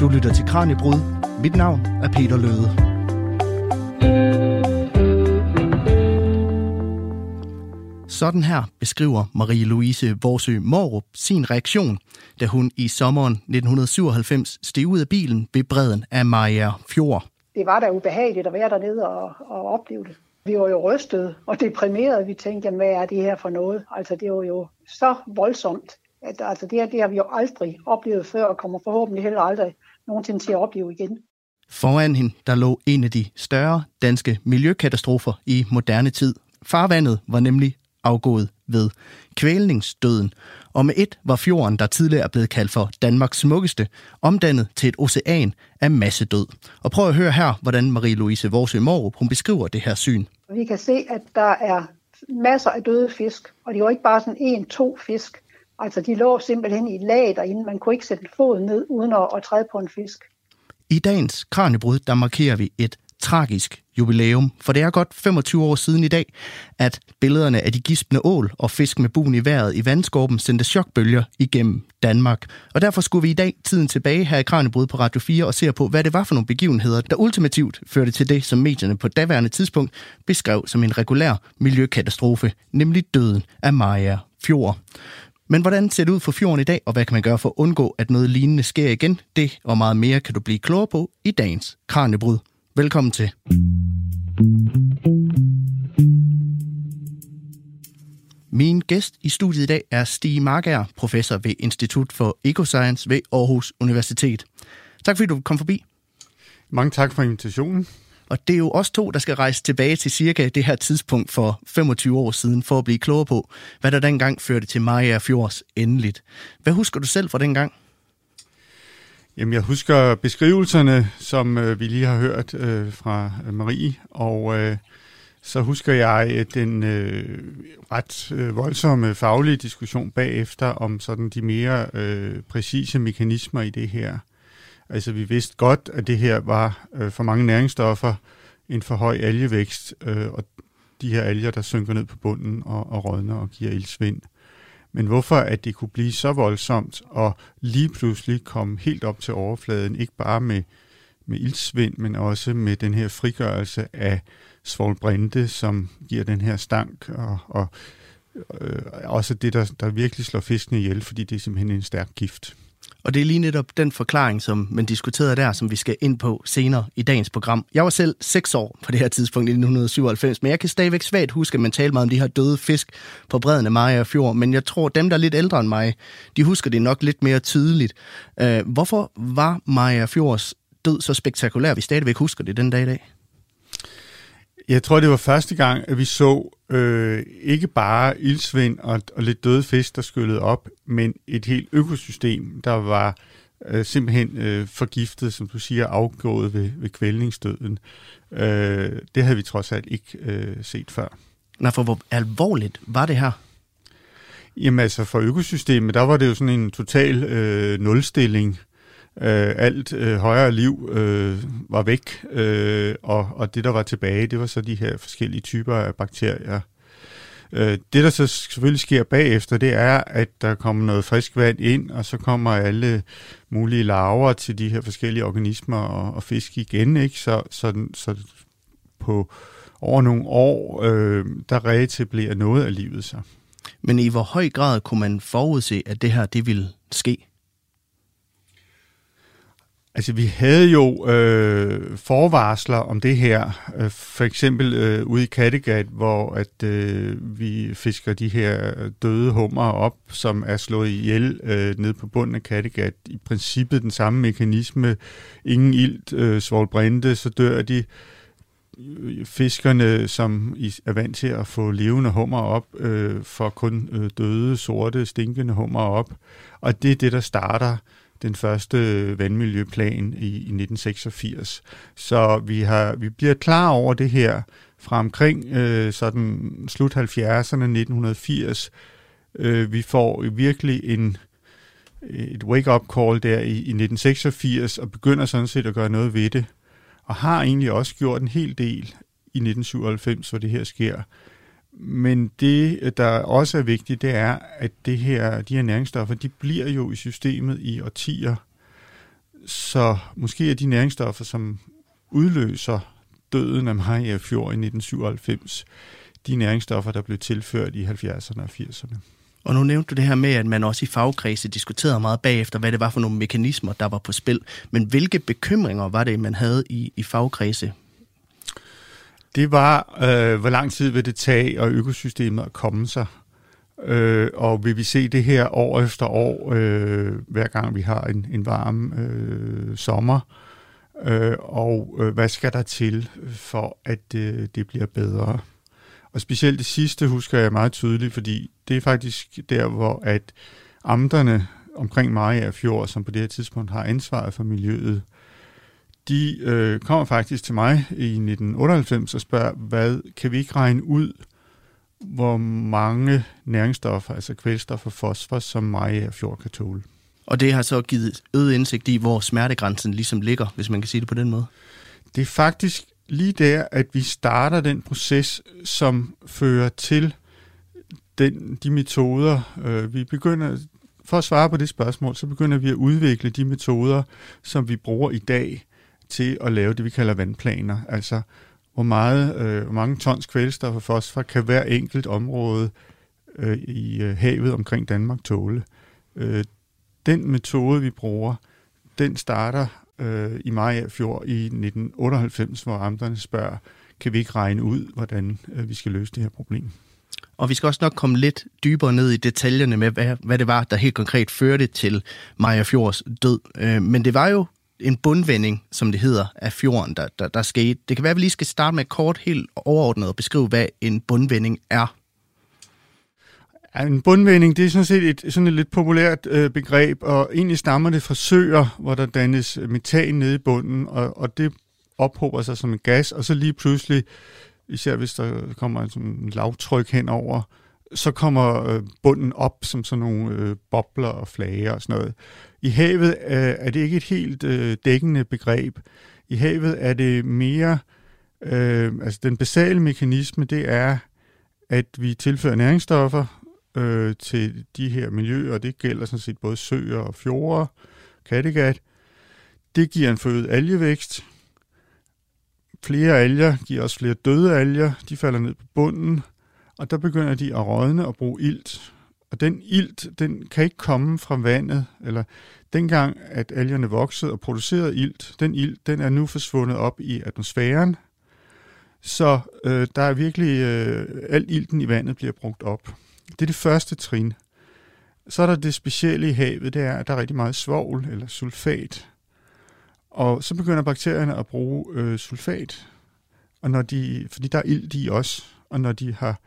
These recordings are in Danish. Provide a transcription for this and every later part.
Du lytter til Kranjebrud. Mit navn er Peter Løde. Sådan her beskriver Marie-Louise Vorsø Morup sin reaktion, da hun i sommeren 1997 steg ud af bilen ved bredden af Maja Fjord. Det var da ubehageligt at være dernede og, og opleve det. Vi var jo rystet og deprimeret. Vi tænkte, jamen, hvad er det her for noget? Altså, det var jo så voldsomt. At, altså, det her det har vi jo aldrig oplevet før, og kommer forhåbentlig heller aldrig nogensinde til at opleve igen. Foran hende, der lå en af de større danske miljøkatastrofer i moderne tid. Farvandet var nemlig afgået ved kvælningsdøden, og med et var fjorden, der tidligere er blevet kaldt for Danmarks smukkeste, omdannet til et ocean af massedød. Og prøv at høre her, hvordan Marie-Louise Vorsø Morup, hun beskriver det her syn. Vi kan se, at der er masser af døde fisk, og det var ikke bare sådan en, to fisk. Altså, de lå simpelthen i lag derinde. Man kunne ikke sætte foden ned, uden at, at træde på en fisk. I dagens Kranjebrud, der markerer vi et tragisk jubilæum, for det er godt 25 år siden i dag, at billederne af de gispende ål og fisk med buen i vejret i vandskorben sendte chokbølger igennem Danmark. Og derfor skulle vi i dag tiden tilbage her i Kranjebrud på Radio 4 og se på, hvad det var for nogle begivenheder, der ultimativt førte til det, som medierne på daværende tidspunkt beskrev som en regulær miljøkatastrofe, nemlig døden af Maja Fjord. Men hvordan ser det ud for fjorden i dag, og hvad kan man gøre for at undgå, at noget lignende sker igen? Det og meget mere kan du blive klogere på i dagens Kranjebrud. Velkommen til. Min gæst i studiet i dag er Stig Marker, professor ved Institut for Ecoscience ved Aarhus Universitet. Tak fordi du kom forbi. Mange tak for invitationen. Og det er jo os to, der skal rejse tilbage til cirka det her tidspunkt for 25 år siden, for at blive klogere på, hvad der dengang førte til Maja Fjords endeligt. Hvad husker du selv fra dengang? Jamen, jeg husker beskrivelserne, som øh, vi lige har hørt øh, fra Marie, og øh, så husker jeg øh, den øh, ret øh, voldsomme faglige diskussion bagefter om sådan de mere øh, præcise mekanismer i det her. Altså, vi vidste godt, at det her var øh, for mange næringsstoffer en for høj algevækst, øh, og de her alger, der synker ned på bunden og, og rådner og giver ildsvind. Men hvorfor at det kunne blive så voldsomt og lige pludselig komme helt op til overfladen, ikke bare med, med ildsvind, men også med den her frigørelse af svovlbrinte, som giver den her stank, og, og øh, også det, der, der virkelig slår fiskene ihjel, fordi det er simpelthen en stærk gift. Og det er lige netop den forklaring, som man diskuterede der, som vi skal ind på senere i dagens program. Jeg var selv 6 år på det her tidspunkt i 1997, men jeg kan stadigvæk svagt huske, at man talte meget om de her døde fisk på bredden af Maja Fjord, men jeg tror, dem, der er lidt ældre end mig, de husker det nok lidt mere tydeligt. Øh, hvorfor var Maja Fjords død så spektakulær, vi stadigvæk husker det den dag i dag? Jeg tror, det var første gang, at vi så øh, ikke bare ildsvind og, og lidt døde fisk, der skyllede op, men et helt økosystem, der var øh, simpelthen øh, forgiftet, som du siger, afgået ved, ved kvælningsdøden. Øh, det havde vi trods alt ikke øh, set før. Nej, for hvor alvorligt var det her? Jamen altså, for økosystemet, der var det jo sådan en total øh, nulstilling. Øh, alt øh, højere liv øh, var væk, øh, og, og det, der var tilbage, det var så de her forskellige typer af bakterier. Øh, det, der så selvfølgelig sker bagefter, det er, at der kommer noget frisk vand ind, og så kommer alle mulige larver til de her forskellige organismer og, og fisk igen, ikke? Så, så, så på over nogle år, øh, der reetablerer noget af livet sig. Men i hvor høj grad kunne man forudse, at det her det ville ske? Altså, vi havde jo øh, forvarsler om det her, øh, for eksempel øh, ude i Kattegat, hvor at øh, vi fisker de her døde hummer op, som er slået ihjel øh, ned på bunden af Kattegat. I princippet den samme mekanisme. Ingen ilt, øh, svovlbrinte, så dør de fiskerne, som er vant til at få levende hummer op, øh, for kun øh, døde, sorte, stinkende hummer op. Og det er det, der starter den første vandmiljøplan i, i 1986. Så vi, har, vi bliver klar over det her fra omkring øh, sådan slut 70'erne, 1980. Øh, vi får virkelig en, et wake-up call der i, i 1986 og begynder sådan set at gøre noget ved det. Og har egentlig også gjort en hel del i 1997, hvor det her sker. Men det, der også er vigtigt, det er, at det her, de her næringsstoffer, de bliver jo i systemet i årtier. så måske er de næringsstoffer, som udløser døden af Maria Fjord i 1997, de næringsstoffer, der blev tilført i 70'erne og 80'erne. Og nu nævnte du det her med, at man også i fagkredse diskuterede meget bagefter, hvad det var for nogle mekanismer, der var på spil. Men hvilke bekymringer var det, man havde i, i fagkredse? Det var, øh, hvor lang tid vil det tage og økosystemet at komme sig. Øh, og vil vi se det her år efter år, øh, hver gang vi har en, en varm øh, sommer? Øh, og øh, hvad skal der til for, at øh, det bliver bedre? Og specielt det sidste husker jeg meget tydeligt, fordi det er faktisk der, hvor at amterne omkring Maria Fjord, som på det her tidspunkt har ansvaret for miljøet, de øh, kommer faktisk til mig i 1998 og spørger, hvad kan vi ikke regne ud, hvor mange næringsstoffer, altså kvælstof og fosfor, som Maria Fjord kan tåle. Og det har så givet øget indsigt i, hvor smertegrænsen ligesom ligger, hvis man kan sige det på den måde? Det er faktisk lige der, at vi starter den proces, som fører til den, de metoder. Øh, vi begynder, for at svare på det spørgsmål, så begynder vi at udvikle de metoder, som vi bruger i dag til at lave det, vi kalder vandplaner. Altså, hvor, meget, øh, hvor mange tons kvælstof og fosfor kan hver enkelt område øh, i øh, havet omkring Danmark tåle. Øh, den metode, vi bruger, den starter øh, i maj fjord i 1998, hvor amterne spørger, kan vi ikke regne ud, hvordan øh, vi skal løse det her problem. Og vi skal også nok komme lidt dybere ned i detaljerne med, hvad, hvad det var, der helt konkret førte til Maja Fjords død. Øh, men det var jo en bundvending, som det hedder, af fjorden, der, der, der skete. Det kan være, at vi lige skal starte med kort helt overordnet og beskrive, hvad en bundvending er. En bundvending, det er sådan set et, sådan et lidt populært øh, begreb, og egentlig stammer det fra søer, hvor der dannes metan nede i bunden, og, og det ophober sig som en gas, og så lige pludselig, især hvis der kommer en lavtryk henover, så kommer øh, bunden op som sådan nogle øh, bobler og flager og sådan noget. I havet øh, er det ikke et helt øh, dækkende begreb. I havet er det mere, øh, altså den basale mekanisme, det er, at vi tilfører næringsstoffer øh, til de her miljøer, og det gælder sådan set både søer og fjorde, Kattegat. Det giver en forøget algevækst. Flere alger giver også flere døde alger. De falder ned på bunden, og der begynder de at rådne og bruge ilt. Og den ilt, den kan ikke komme fra vandet, eller dengang, at algerne voksede og producerede ilt, den ilt, den er nu forsvundet op i atmosfæren, så øh, der er virkelig, øh, al ilten i vandet bliver brugt op. Det er det første trin. Så er der det specielle i havet, det er, at der er rigtig meget svovl eller sulfat. Og så begynder bakterierne at bruge øh, sulfat, og når de, fordi der er ilt i os, og når de har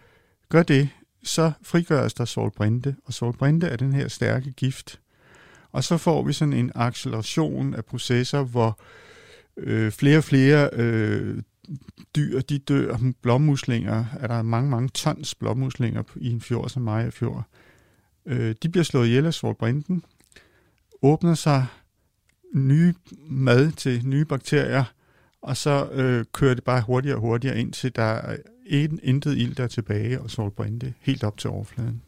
gør det, så frigøres der solbrinte, og solbrinte er den her stærke gift. Og så får vi sådan en acceleration af processer, hvor øh, flere og flere øh, dyr, de dør. Hm, blåmuslinger, er der mange, mange tons blåmuslinger i en fjord som Maja Fjord. Øh, de bliver slået ihjel af solbrinten, åbner sig nye mad til nye bakterier, og så øh, kører det bare hurtigere og hurtigere indtil der en, intet ild der er tilbage, og solbrinte helt op til overfladen.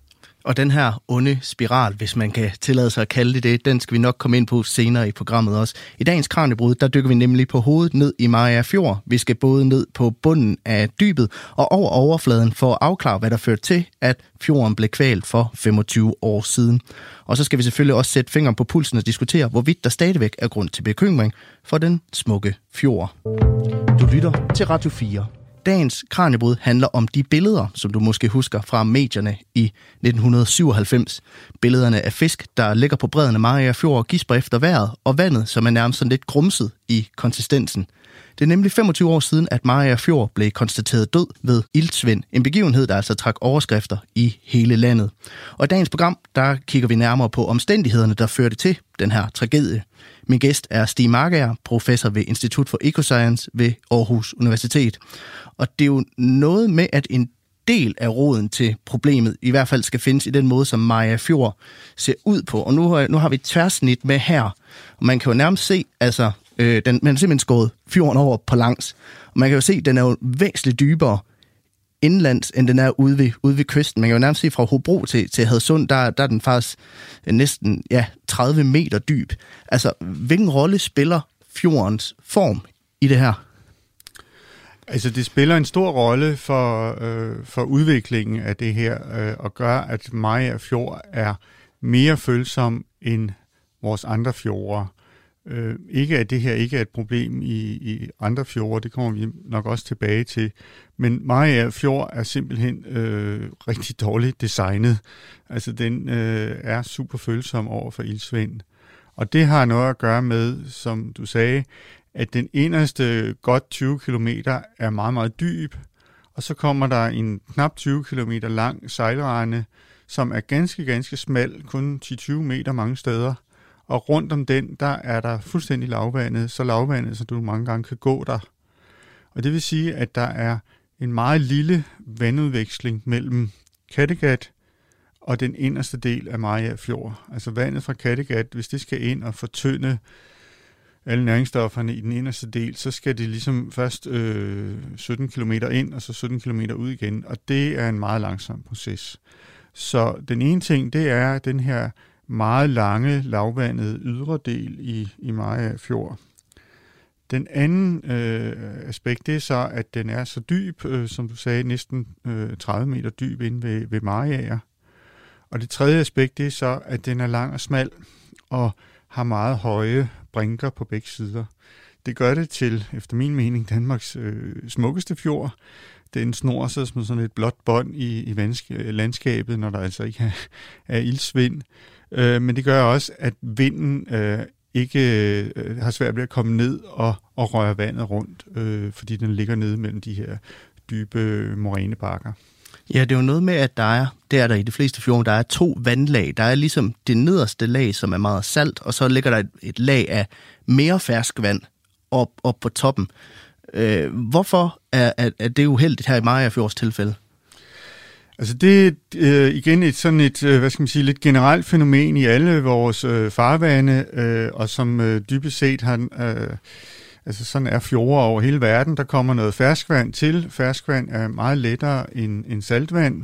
Og den her onde spiral, hvis man kan tillade sig at kalde det det, den skal vi nok komme ind på senere i programmet også. I dagens Kranjebrud, der dykker vi nemlig på hovedet ned i Maja Fjord. Vi skal både ned på bunden af dybet og over overfladen for at afklare, hvad der førte til, at fjorden blev kvalt for 25 år siden. Og så skal vi selvfølgelig også sætte fingeren på pulsen og diskutere, hvorvidt der stadigvæk er grund til bekymring for den smukke fjord. Du lytter til Radio 4. Dagens Kranjebrud handler om de billeder, som du måske husker fra medierne i 1997. Billederne af fisk, der ligger på bredden af Maria Fjord og gisper efter vejret, og vandet, som er nærmest sådan lidt grumset i konsistensen. Det er nemlig 25 år siden, at Maja Fjord blev konstateret død ved iltsvind. En begivenhed, der altså trak overskrifter i hele landet. Og i dagens program, der kigger vi nærmere på omstændighederne, der førte til den her tragedie. Min gæst er Stig Markager, professor ved Institut for Ecoscience ved Aarhus Universitet. Og det er jo noget med, at en del af roden til problemet i hvert fald skal findes i den måde, som Maja Fjord ser ud på. Og nu har, nu har vi et tværsnit med her. Og man kan jo nærmest se, altså, øh, den, man har simpelthen skåret fjorden over på langs. Og man kan jo se, at den er jo væsentligt dybere indlands, end den er ude ved, ude ved kysten. Man kan jo nærmest se fra Hobro til, til Hadsund, der, der er den faktisk øh, næsten ja, 30 meter dyb. Altså, hvilken rolle spiller fjordens form i det her? Altså, det spiller en stor rolle for, øh, for udviklingen af det her, øh, og gør, at Maja Fjord er mere følsom end vores andre fjorde. Øh, ikke at det her ikke er et problem i, i andre fjorde, det kommer vi nok også tilbage til, men Maja Fjord er simpelthen øh, rigtig dårligt designet. Altså, den øh, er super følsom over for ildsvind. Og det har noget at gøre med, som du sagde, at den inderste godt 20 km er meget, meget dyb, og så kommer der en knap 20 km lang sejlrende, som er ganske, ganske smal, kun 10-20 meter mange steder. Og rundt om den, der er der fuldstændig lavvandet, så lavvandet, så du mange gange kan gå der. Og det vil sige, at der er en meget lille vandudveksling mellem Kattegat og den inderste del af Maja Fjord. Altså vandet fra Kattegat, hvis det skal ind og fortynde alle næringsstofferne i den inderste del, så skal det ligesom først øh, 17 km ind, og så 17 km ud igen, og det er en meget langsom proces. Så den ene ting, det er den her meget lange, lavvandede ydre del i, i Maja Fjord. Den anden øh, aspekt, det er så, at den er så dyb, øh, som du sagde, næsten øh, 30 meter dyb inde ved, ved Mariager. Og det tredje aspekt, det er så, at den er lang og smal, og har meget høje brinker på begge sider. Det gør det til, efter min mening, Danmarks øh, smukkeste fjord. Den snor sig som sådan et blåt bånd i, i landskabet, når der altså ikke er, er ildsvind. Øh, øh, men det gør også, at vinden øh, ikke øh, har svært ved at komme ned og, og røre vandet rundt, øh, fordi den ligger nede mellem de her dybe øh, morænebakker. Ja, det er jo noget med, at der er, det er der i de fleste fjorde, der er to vandlag. Der er ligesom det nederste lag, som er meget salt, og så ligger der et, et lag af mere ferskvand op, op på toppen. Øh, hvorfor er, er, er det uheldigt her i Majafjords tilfælde? Altså det er øh, igen et sådan et, øh, hvad skal man sige, lidt generelt fænomen i alle vores øh, farvande, øh, og som øh, dybest set har, øh, altså sådan er fjorde over hele verden, der kommer noget ferskvand til. Ferskvand er meget lettere end, end saltvand,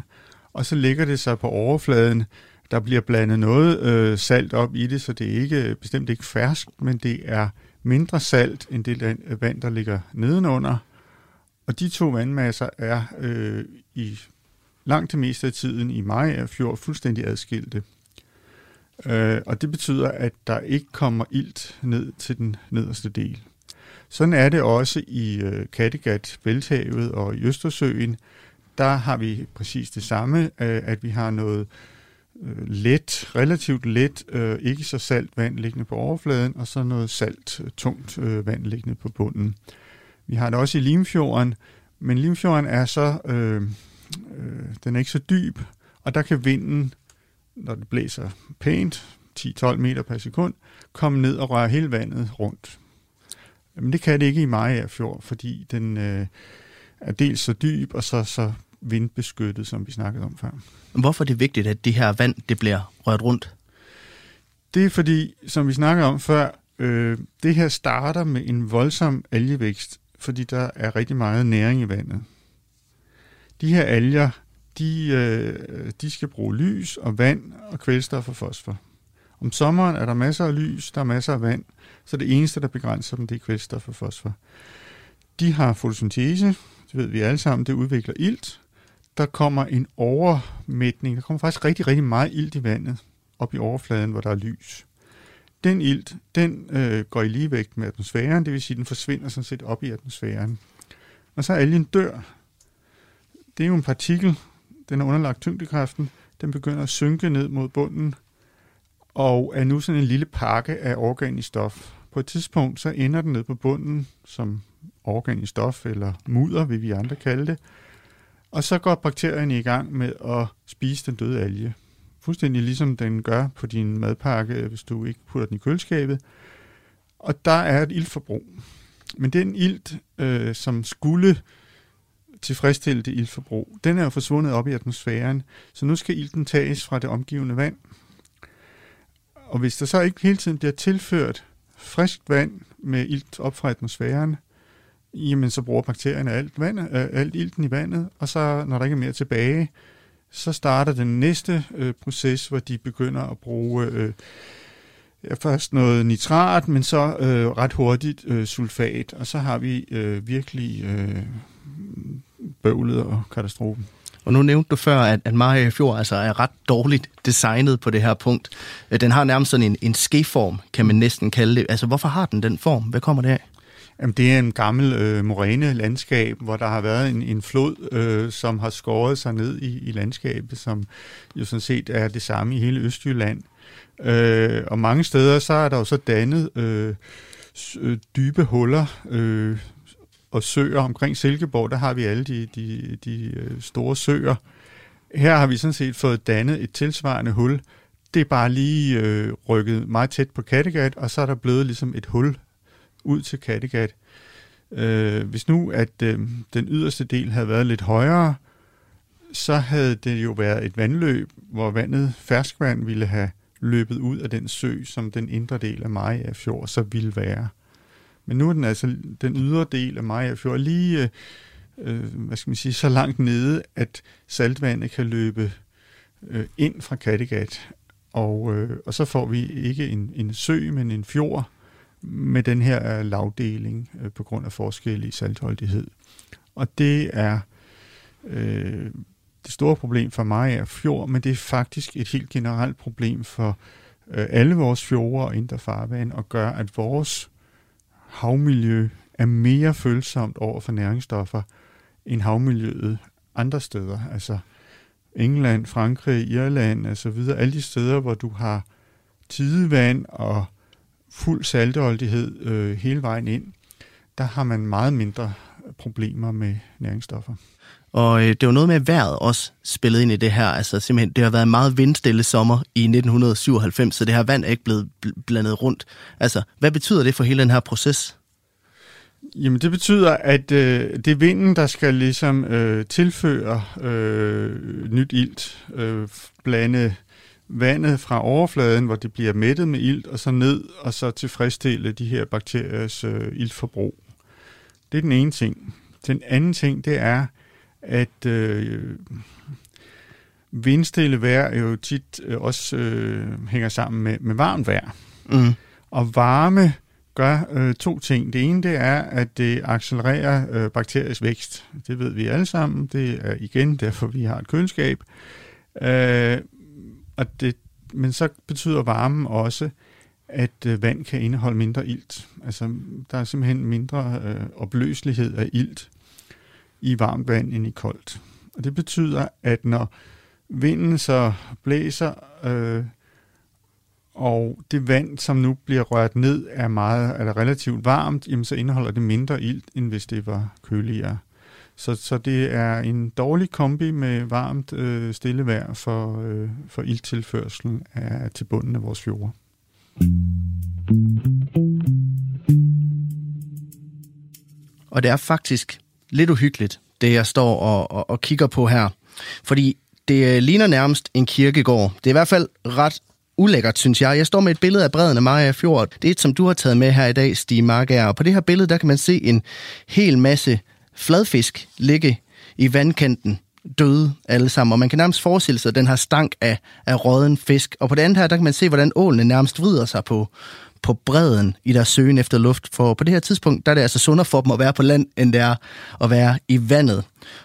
og så ligger det sig på overfladen. Der bliver blandet noget øh, salt op i det, så det er ikke øh, bestemt ikke fersk, men det er mindre salt end det vand, der ligger nedenunder. Og de to vandmasser er øh, i langt det meste af tiden i Maja Fjord fuldstændig adskilte. Øh, og det betyder, at der ikke kommer ilt ned til den nederste del. Sådan er det også i øh, Kattegat, Bælthavet og i Østersøen. Der har vi præcis det samme, øh, at vi har noget øh, let, relativt let, øh, ikke så salt vand liggende på overfladen, og så noget salt, øh, tungt øh, vand liggende på bunden. Vi har det også i Limfjorden, men Limfjorden er så, øh, øh, den er ikke så dyb, og der kan vinden, når det blæser pænt, 10-12 meter per sekund, komme ned og røre hele vandet rundt. Men det kan det ikke i Maja Fjord, fordi den øh, er dels så dyb, og så, så vindbeskyttet, som vi snakkede om før. Hvorfor er det vigtigt, at det her vand det bliver rørt rundt? Det er fordi, som vi snakkede om før, øh, det her starter med en voldsom algevækst, fordi der er rigtig meget næring i vandet. De her alger, de, øh, de skal bruge lys og vand og kvælstof og fosfor. Om sommeren er der masser af lys, der er masser af vand, så det eneste, der begrænser dem, det er kvælstof og fosfor. De har fotosyntese, det ved vi alle sammen, det udvikler ilt. Der kommer en overmætning, der kommer faktisk rigtig, rigtig meget ilt i vandet op i overfladen, hvor der er lys. Den ilt, den øh, går i ligevægt med atmosfæren, det vil sige, den forsvinder sådan set op i atmosfæren. Og så algen dør. Det er jo en partikel, den er underlagt tyngdekraften, den begynder at synke ned mod bunden, og er nu sådan en lille pakke af organisk stof. På et tidspunkt så ender den ned på bunden som organisk stof, eller mudder, vil vi andre kalde det. Og så går bakterierne i gang med at spise den døde alge. Fuldstændig ligesom den gør på din madpakke, hvis du ikke putter den i køleskabet. Og der er et iltforbrug. Men den ilt, øh, som skulle tilfredsstille det iltforbrug, den er jo forsvundet op i atmosfæren, så nu skal ilten tages fra det omgivende vand, og hvis der så ikke hele tiden bliver tilført frisk vand med ilt op fra atmosfæren, jamen så bruger bakterierne alt, vand, øh, alt ilten i vandet, og så når der ikke er mere tilbage, så starter den næste øh, proces, hvor de begynder at bruge øh, ja, først noget nitrat, men så øh, ret hurtigt øh, sulfat, og så har vi øh, virkelig øh, bøvlet og katastrofen. Og nu nævnte du før, at, at Maria Fjord altså er ret dårligt designet på det her punkt. Øh, den har nærmest sådan en, en skeform, kan man næsten kalde det. Altså, hvorfor har den den form? Hvad kommer det af? Jamen, det er en gammel øh, moræne landskab, hvor der har været en, en flod, øh, som har skåret sig ned i, i landskabet, som jo sådan set er det samme i hele Østjylland. Øh, og mange steder, så er der jo så dannet øh, øh, dybe huller øh, og søer. Omkring Silkeborg, der har vi alle de, de, de øh, store søer. Her har vi sådan set fået dannet et tilsvarende hul. Det er bare lige øh, rykket meget tæt på Kattegat, og så er der blevet ligesom et hul ud til Kattegat. Øh, hvis nu, at øh, den yderste del havde været lidt højere, så havde det jo været et vandløb, hvor vandet, ferskvand, ville have løbet ud af den sø, som den indre del af Maja Fjord så ville være. Men nu er den altså den ydre del af Maja Fjord lige øh, øh, hvad skal man sige, så langt nede, at saltvandet kan løbe øh, ind fra Kattegat. Og, øh, og så får vi ikke en, en sø, men en fjord med den her øh, lavdeling øh, på grund af forskel i saltholdighed. Og det er øh, det store problem for mig er fjord, men det er faktisk et helt generelt problem for øh, alle vores fjorde og indre farvand, og gør, at vores havmiljø er mere følsomt over for næringsstoffer end havmiljøet andre steder. Altså England, Frankrig, Irland, altså videre, alle de steder, hvor du har tidevand og fuld salteholdighed øh, hele vejen ind, der har man meget mindre problemer med næringsstoffer. Og øh, det var noget med, at vejret også spillet ind i det her. Altså simpelthen, det har været en meget vindstille sommer i 1997, så det her vand er ikke blevet blandet rundt. Altså, hvad betyder det for hele den her proces? Jamen, det betyder, at øh, det er vinden, der skal ligesom øh, tilføre øh, nyt ilt, øh, blande vandet fra overfladen, hvor det bliver mættet med ilt, og så ned, og så tilfredsstille de her bakteriers øh, iltforbrug. Det er den ene ting. Den anden ting, det er, at øh, vindstille vejr jo tit øh, også øh, hænger sammen med, med varmt vejr. Mm. Og varme gør øh, to ting. Det ene det er, at det accelererer øh, bakteriers vækst. Det ved vi alle sammen. Det er igen derfor, vi har et køleskab. Øh, og det, men så betyder varmen også, at øh, vand kan indeholde mindre ilt. Altså, der er simpelthen mindre øh, opløselighed af ilt i varmt vand end i koldt. Og det betyder, at når vinden så blæser, øh, og det vand, som nu bliver rørt ned, er meget eller relativt varmt, jamen så indeholder det mindre ilt, end hvis det var køligere. Så, så det er en dårlig kombi med varmt øh, stille vejr for, øh, for ilttilførselen af, til bunden af vores fjorde. Og det er faktisk lidt uhyggeligt, det jeg står og, og, og kigger på her. Fordi det øh, ligner nærmest en kirkegård. Det er i hvert fald ret ulækkert, synes jeg. Jeg står med et billede af bredden af Maja Fjord. Det er et, som du har taget med her i dag, Stig Margager. Og på det her billede, der kan man se en hel masse fladfisk ligge i vandkanten døde alle sammen, og man kan nærmest forestille sig den her stank af, af råden fisk. Og på det andet her, der kan man se, hvordan ålene nærmest vrider sig på, på bredden i deres søgen efter luft. For på det her tidspunkt, der er det altså sundere for dem at være på land, end det er at være i vandet.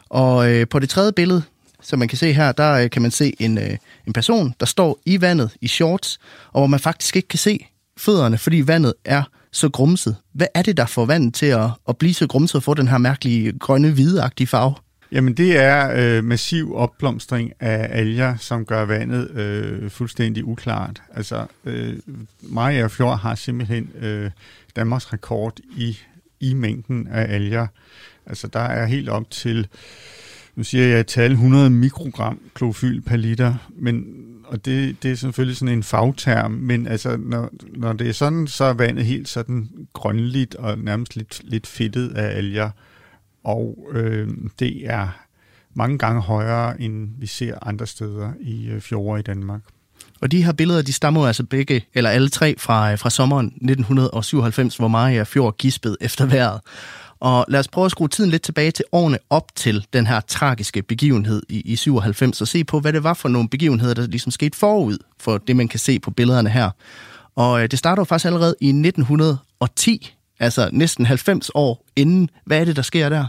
Og øh, på det tredje billede, som man kan se her, der øh, kan man se en, øh, en person, der står i vandet i shorts, og hvor man faktisk ikke kan se fødderne, fordi vandet er så grumset. Hvad er det, der får vandet til at, at blive så grumset og få den her mærkelige grønne hvideagtige farve? Jamen det er øh, massiv opblomstring af alger, som gør vandet øh, fuldstændig uklart. Altså øh, Maja Fjord har simpelthen øh, Danmarks rekord i, i mængden af alger. Altså der er helt op til, nu siger jeg et tal, 100 mikrogram klofyl per liter, men og det, det er selvfølgelig sådan en fagterm, men altså, når, når det er sådan, så er vandet helt sådan grønligt og nærmest lidt, lidt fedtet af alger og øh, det er mange gange højere, end vi ser andre steder i øh, fjorde i Danmark. Og de her billeder, de stammer altså begge, eller alle tre, fra, øh, fra sommeren 1997, hvor Maja Fjord gispede efter vejret. Og lad os prøve at skrue tiden lidt tilbage til årene op til den her tragiske begivenhed i, i 97, og se på, hvad det var for nogle begivenheder, der ligesom skete forud for det, man kan se på billederne her. Og øh, det starter jo faktisk allerede i 1910, altså næsten 90 år inden. Hvad er det, der sker der?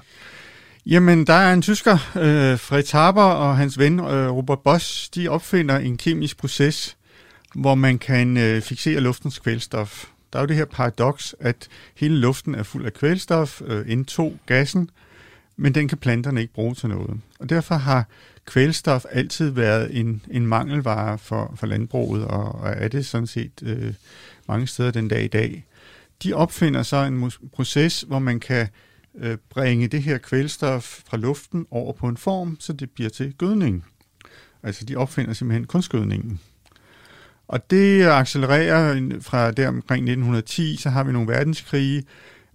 Jamen, der er en tysker, øh, Fritz Haber og hans ven øh, Robert Bosch, de opfinder en kemisk proces, hvor man kan øh, fixere luftens kvælstof. Der er jo det her paradoks, at hele luften er fuld af kvælstof, øh, N2, gassen, men den kan planterne ikke bruge til noget. Og derfor har kvælstof altid været en, en mangelvare for, for landbruget, og, og er det sådan set øh, mange steder den dag i dag. De opfinder så en proces, hvor man kan øh, bringe det her kvælstof fra luften over på en form, så det bliver til gødning. Altså de opfinder simpelthen kunstgødningen. Og det accelererer fra der omkring 1910, så har vi nogle verdenskrige,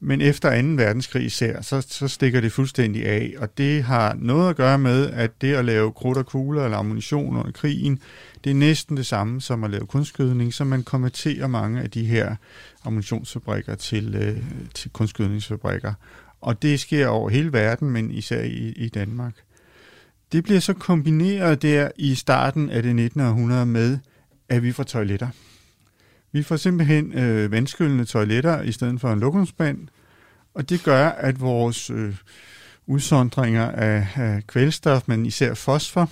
men efter 2. verdenskrig især, så, så stikker det fuldstændig af, og det har noget at gøre med, at det at lave krudt og kugler eller ammunition under krigen, det er næsten det samme som at lave kunstgødning, så man konverterer mange af de her ammunitionsfabrikker til, øh, til kunstgødningsfabrikker. Og det sker over hele verden, men især i, i Danmark. Det bliver så kombineret der i starten af det 19. århundrede med, at vi får toiletter. Vi får simpelthen øh, vandskyllende toiletter i stedet for en lokumsband, og det gør, at vores øh, udsondringer af, af kvælstof, men især fosfor,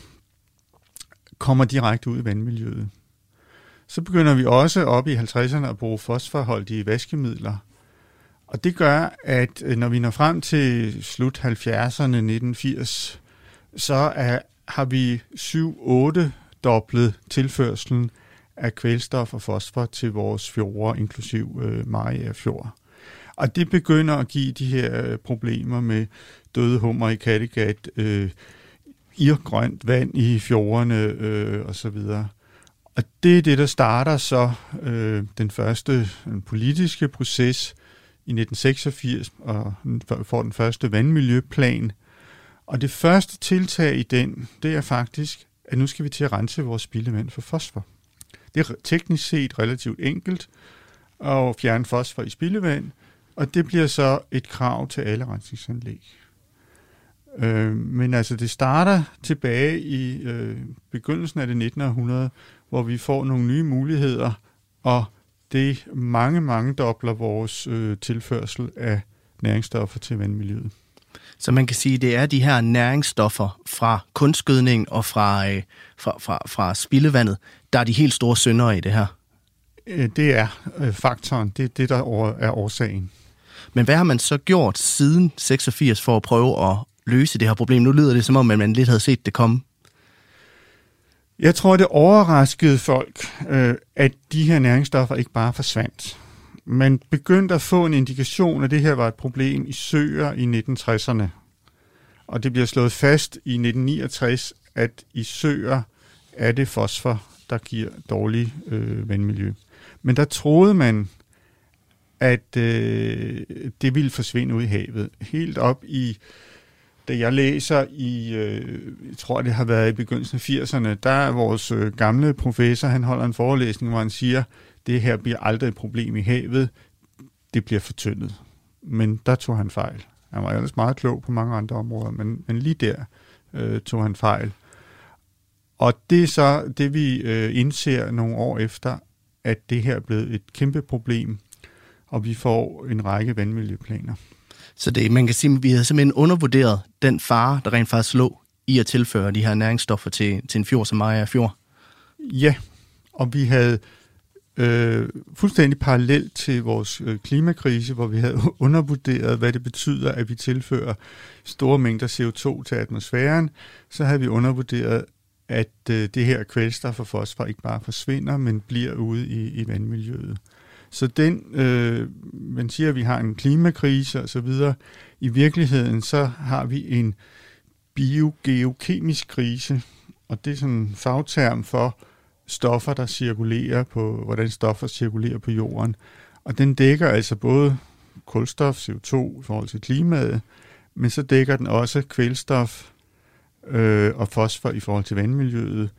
kommer direkte ud i vandmiljøet. Så begynder vi også op i 50'erne at bruge fosforholdige vaskemidler. Og det gør, at øh, når vi når frem til slut 70'erne, 1980, så er, har vi 7-8 doblet tilførselen af kvælstof og fosfor til vores fjorde, inklusiv øh, Maria Fjord. Og det begynder at give de her øh, problemer med døde hummer i Kattegat, øh, irgrønt vand i fjordene øh, osv. Og det er det, der starter så øh, den første den politiske proces i 1986 og får den første vandmiljøplan. Og det første tiltag i den, det er faktisk, at nu skal vi til at rense vores spildevand for fosfor. Det er teknisk set relativt enkelt at fjerne fosfor i spildevand, og det bliver så et krav til alle rensningsanlæg. Øh, men altså, det starter tilbage i øh, begyndelsen af det 19. århundrede, hvor vi får nogle nye muligheder, og det mange, mange dobler vores øh, tilførsel af næringsstoffer til vandmiljøet. Så man kan sige, at det er de her næringsstoffer fra kunstgødning og fra, øh, fra, fra, fra spildevandet, der er de helt store syndere i det her. Øh, det er øh, faktoren. Det er det, der er årsagen. Men hvad har man så gjort siden 86 for at prøve at løse det her problem? Nu lyder det som om, at man lidt havde set det komme. Jeg tror, det overraskede folk, øh, at de her næringsstoffer ikke bare forsvandt. Man begyndte at få en indikation, at det her var et problem i søer i 1960'erne. Og det bliver slået fast i 1969, at i søer er det fosfor, der giver dårlig øh, vandmiljø. Men der troede man, at øh, det ville forsvinde ud i havet. Helt op i, da jeg læser i, øh, jeg tror det har været i begyndelsen af 80'erne, der er vores øh, gamle professor, han holder en forelæsning, hvor han siger, det her bliver aldrig et problem i havet, det bliver fortyndet. Men der tog han fejl. Han var ellers meget klog på mange andre områder, men, men lige der øh, tog han fejl. Og det er så det, vi øh, indser nogle år efter, at det her er blevet et kæmpe problem, og vi får en række vandmiljøplaner. Så det, man kan sige, at vi har simpelthen undervurderet den fare, der rent faktisk lå i at tilføre de her næringsstoffer til, til en fjord som Maja Fjord. Ja, og vi havde øh, fuldstændig parallelt til vores øh, klimakrise, hvor vi havde undervurderet, hvad det betyder, at vi tilfører store mængder CO2 til atmosfæren, så havde vi undervurderet, at øh, det her kvælstof og fosfor ikke bare forsvinder, men bliver ude i, i vandmiljøet. Så den, øh, man siger, at vi har en klimakrise og så videre. I virkeligheden så har vi en biogeokemisk krise, og det er sådan en fagterm for stoffer, der cirkulerer på, hvordan stoffer cirkulerer på jorden. Og den dækker altså både kulstof, CO2 i forhold til klimaet, men så dækker den også kvælstof, øh, og fosfor i forhold til vandmiljøet.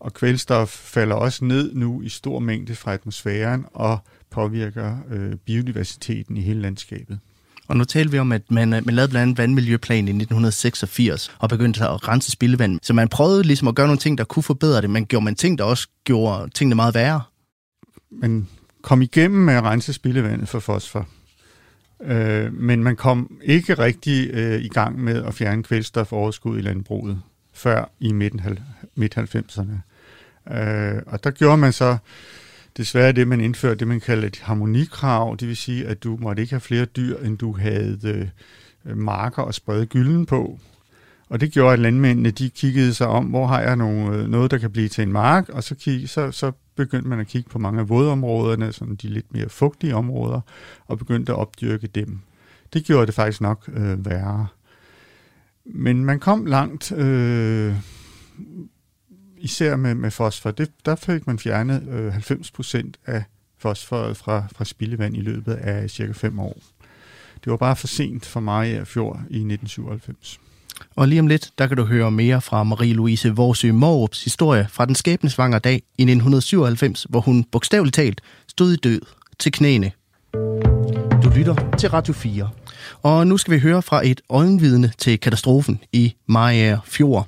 Og kvælstof falder også ned nu i stor mængde fra atmosfæren og påvirker øh, biodiversiteten i hele landskabet. Og nu taler vi om, at man, man lavede blandt andet vandmiljøplan i 1986 og begyndte at rense spildevand. Så man prøvede ligesom at gøre nogle ting, der kunne forbedre det, men gjorde man ting, der også gjorde tingene meget værre? Man kom igennem med at rense spildevandet for fosfor. Øh, men man kom ikke rigtig øh, i gang med at fjerne kvælstofoverskud i landbruget før i midt-90'erne. Øh, og der gjorde man så desværre det, man indførte, det man kalder et harmonikrav, det vil sige, at du måtte ikke have flere dyr, end du havde øh, marker og sprede gylden på. Og det gjorde, at landmændene de kiggede sig om, hvor har jeg nogle, øh, noget, der kan blive til en mark, og så, kig, så, så begyndte man at kigge på mange af vådområderne, sådan de lidt mere fugtige områder, og begyndte at opdyrke dem. Det gjorde det faktisk nok øh, værre. Men man kom langt, øh, især med, med fosfor. Det, der fik man fjernet øh, 90% af fosforet fra, fra spildevand i løbet af cirka 5 år. Det var bare for sent for mig i fjor i 1997. Og lige om lidt, der kan du høre mere fra Marie-Louise Vorsø Morups historie fra den skæbnesvangre dag i 1997, hvor hun bogstaveligt talt stod i død til knæene. Du lytter til Radio 4. Og nu skal vi høre fra et øjenvidne til katastrofen i Maja Fjord.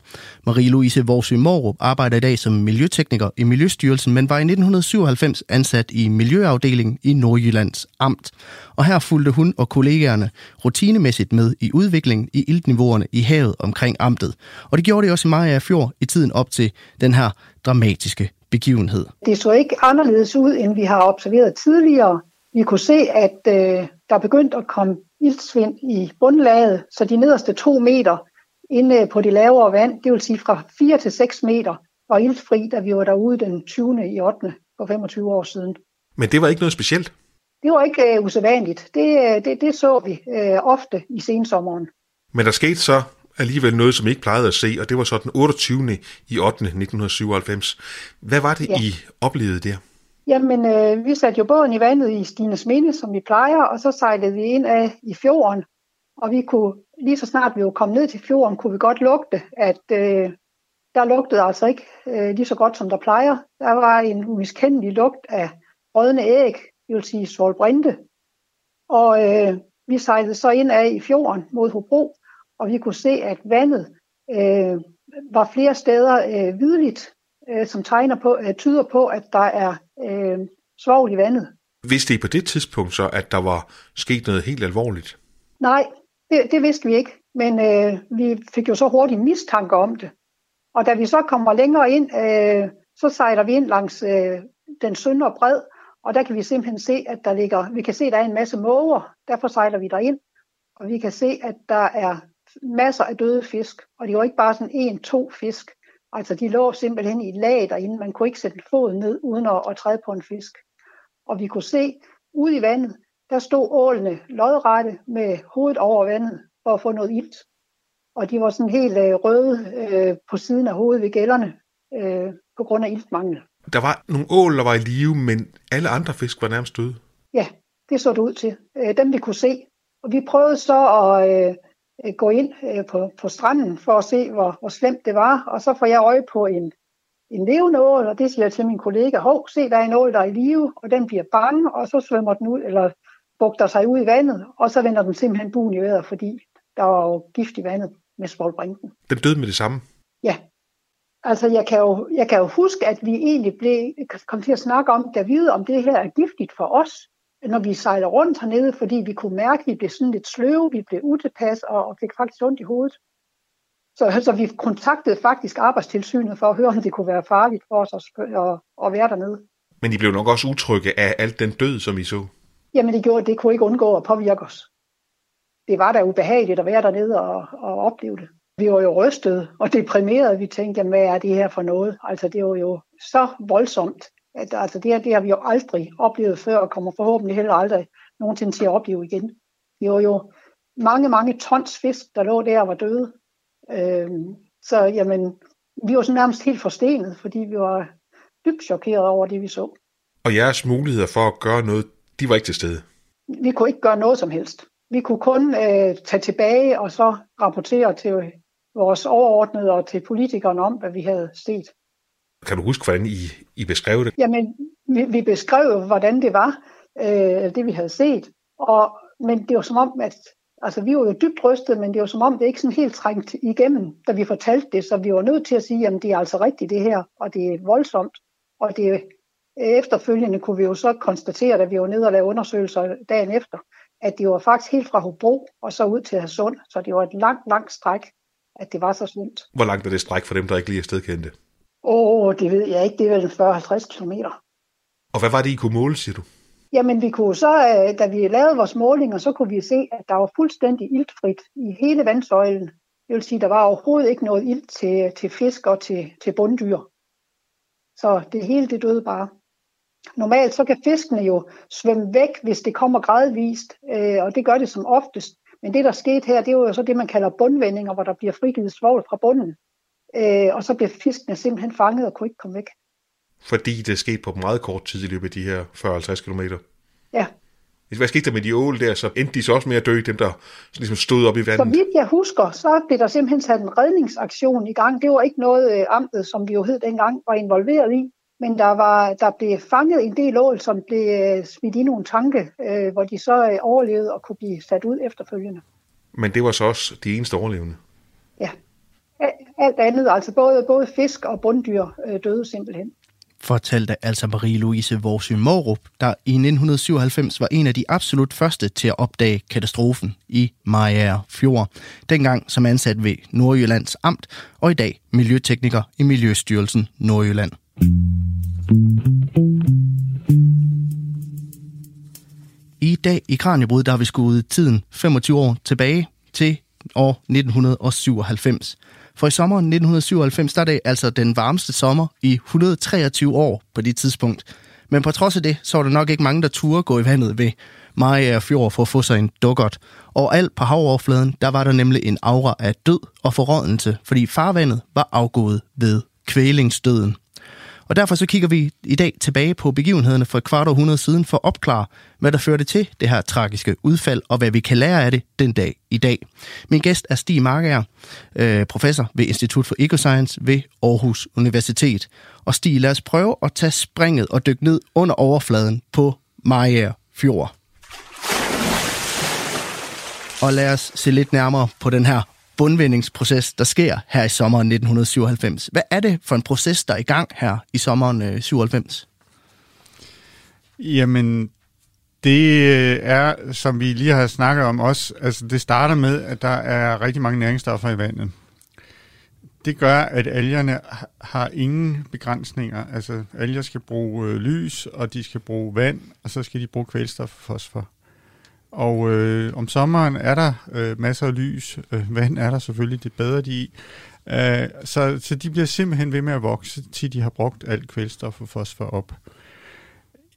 Marie-Louise Vorsø Morup arbejder i dag som miljøtekniker i Miljøstyrelsen, men var i 1997 ansat i Miljøafdelingen i Nordjyllands Amt. Og her fulgte hun og kollegaerne rutinemæssigt med i udviklingen i iltniveauerne i havet omkring amtet. Og det gjorde det også i Maja Fjord i tiden op til den her dramatiske begivenhed. Det så ikke anderledes ud, end vi har observeret tidligere. Vi kunne se, at øh, der begyndte at komme iltsvind i bundlaget, så de nederste to meter inde på det lavere vand, det vil sige fra 4 til 6 meter, var iltfri, da vi var derude den 20. i 8. for 25 år siden. Men det var ikke noget specielt? Det var ikke uh, usædvanligt. Det, øh, det, det så vi uh, ofte i sensommeren. Men der skete så alligevel noget, som I ikke plejede at se, og det var så den 28. i 8. 1997. Hvad var det, ja. I oplevede der? Jamen, øh, vi satte jo båden i vandet i Stines Minde, som vi plejer, og så sejlede vi ind af i fjorden. Og vi kunne, lige så snart vi var kommet ned til fjorden, kunne vi godt lugte, at øh, der lugtede altså ikke øh, lige så godt, som der plejer. Der var en umiskendelig lugt af rødne æg, det vil sige solbrinte. Og øh, vi sejlede så ind af i fjorden mod Hobro, og vi kunne se, at vandet øh, var flere steder øh, hvidligt, øh, som tegner på, øh, tyder på, at der er øh, svovl i vandet. Vidste I på det tidspunkt så, at der var sket noget helt alvorligt? Nej, det, det vidste vi ikke, men øh, vi fik jo så hurtigt mistanke om det. Og da vi så kommer længere ind, øh, så sejler vi ind langs øh, den søndre bred, og der kan vi simpelthen se, at der ligger, vi kan se, at der er en masse måger, derfor sejler vi ind, og vi kan se, at der er masser af døde fisk, og det var ikke bare sådan en, to fisk. Altså de lå simpelthen i et lag derinde. Man kunne ikke sætte foden ned uden at, at træde på en fisk. Og vi kunne se, ude i vandet, der stod ålene lodrette med hovedet over vandet for at få noget ilt. Og de var sådan helt øh, røde øh, på siden af hovedet ved gælderne øh, på grund af iltmangel. Der var nogle ål, der var i live, men alle andre fisk var nærmest døde? Ja, det så det ud til. Øh, dem vi kunne se. Og vi prøvede så at, øh, gå ind øh, på, på stranden for at se, hvor, hvor slemt det var. Og så får jeg øje på en, en levende ål, og det siger jeg til min kollega, hov, se, der er en ål, der er i live, og den bliver bange, og så svømmer den ud, eller bugter sig ud i vandet, og så vender den simpelthen buen i vejret, fordi der var jo gift i vandet med svolbrinken. Den døde med det samme? Ja. Altså, jeg kan, jo, jeg kan jo huske, at vi egentlig blev, kom til at snakke om, der vide, om det her er giftigt for os når vi sejler rundt hernede, fordi vi kunne mærke, at vi blev sådan lidt sløve, vi blev utilpas og, og fik faktisk ondt i hovedet. Så, så vi kontaktede faktisk arbejdstilsynet for at høre, om det kunne være farligt for os at, at, at være dernede. Men I blev nok også utrygge af alt den død, som I så? Jamen det gjorde, det kunne ikke undgå at påvirke os. Det var da ubehageligt at være dernede og, og opleve det. Vi var jo rystet og deprimeret. Vi tænkte, jamen, hvad er det her for noget? Altså det var jo så voldsomt. At, altså det, her, det har vi jo aldrig oplevet før, og kommer forhåbentlig heller aldrig nogensinde til at opleve igen. Det var jo mange, mange tons fisk, der lå der og var døde. Øhm, så jamen, vi var sådan nærmest helt forstenet, fordi vi var dybt chokeret over det, vi så. Og jeres muligheder for at gøre noget, de var ikke til stede? Vi kunne ikke gøre noget som helst. Vi kunne kun øh, tage tilbage og så rapportere til vores overordnede og til politikerne om, hvad vi havde set. Kan du huske, hvordan I, I beskrev det? Jamen, vi, vi beskrev, hvordan det var, øh, det vi havde set. Og men det var som om, at altså, vi var jo dybt rystet, men det var som om, det ikke sådan helt trængt igennem, da vi fortalte det, så vi var nødt til at sige, at det er altså rigtigt det her, og det er voldsomt, og det efterfølgende kunne vi jo så konstatere, da vi var nede og lavede undersøgelser dagen efter, at det var faktisk helt fra Hobro og så ud til Hadsund, så det var et langt, langt stræk, at det var så slemt. Hvor langt er det stræk for dem, der ikke lige er stedkendte? Åh, oh, det ved jeg ikke, det er vel 40-50 kilometer. Og hvad var det, I kunne måle, siger du? Jamen, vi kunne så, øh, da vi lavede vores målinger, så kunne vi se, at der var fuldstændig iltfrit i hele vandsøjlen. Det vil sige, at der var overhovedet ikke noget ilt til, til fisk og til, til bunddyr. Så det hele det døde bare. Normalt så kan fiskene jo svømme væk, hvis det kommer gradvist, øh, og det gør det som oftest. Men det, der skete her, det var jo så det, man kalder bundvendinger, hvor der bliver frigivet svovl fra bunden. Øh, og så bliver fiskene simpelthen fanget og kunne ikke komme væk. Fordi det skete på meget kort tid i løbet af de her 40-50 km? Ja. Hvad skete der med de ål der? Så endte de så også med at dø, dem der ligesom stod op i vandet? Så vidt jeg husker, så blev der simpelthen sat en redningsaktion i gang. Det var ikke noget øh, amtet, som vi jo hed dengang, var involveret i. Men der, var, der blev fanget en del ål, som blev øh, smidt i nogle tanke, øh, hvor de så øh, overlevede og kunne blive sat ud efterfølgende. Men det var så også de eneste overlevende? Ja. Alt andet, altså både, både fisk og bunddyr, øh, døde simpelthen fortalte altså Marie-Louise Vorsø Morup, der i 1997 var en af de absolut første til at opdage katastrofen i Mariager Fjord, dengang som ansat ved Nordjyllands Amt og i dag miljøtekniker i Miljøstyrelsen Nordjylland. I dag i Kranjebrud, der har vi skudt tiden 25 år tilbage til år 1997. For i sommeren 1997, der er det altså den varmeste sommer i 123 år på det tidspunkt. Men på trods af det, så var der nok ikke mange, der turde gå i vandet ved Maja Fjord for at få sig en dukkert. Og alt på havoverfladen, der var der nemlig en aura af død og forrådnelse, fordi farvandet var afgået ved kvælingsdøden. Og derfor så kigger vi i dag tilbage på begivenhederne for et kvart århundrede siden for at opklare, hvad der førte til det her tragiske udfald, og hvad vi kan lære af det den dag i dag. Min gæst er Stig Markager, øh, professor ved Institut for Ecoscience ved Aarhus Universitet. Og Stig, lad os prøve at tage springet og dykke ned under overfladen på Mariager Fjord. Og lad os se lidt nærmere på den her bundvindingsproces, der sker her i sommeren 1997. Hvad er det for en proces, der er i gang her i sommeren øh, 97? Jamen, det øh, er, som vi lige har snakket om også, altså det starter med, at der er rigtig mange næringsstoffer i vandet. Det gør, at algerne har ingen begrænsninger. Altså, alger skal bruge øh, lys, og de skal bruge vand, og så skal de bruge kvælstof og fosfor. Og øh, om sommeren er der øh, masser af lys. Øh, vand er der selvfølgelig, det bedre de i. Øh, så, så de bliver simpelthen ved med at vokse, til de har brugt alt kvælstof og fosfor op.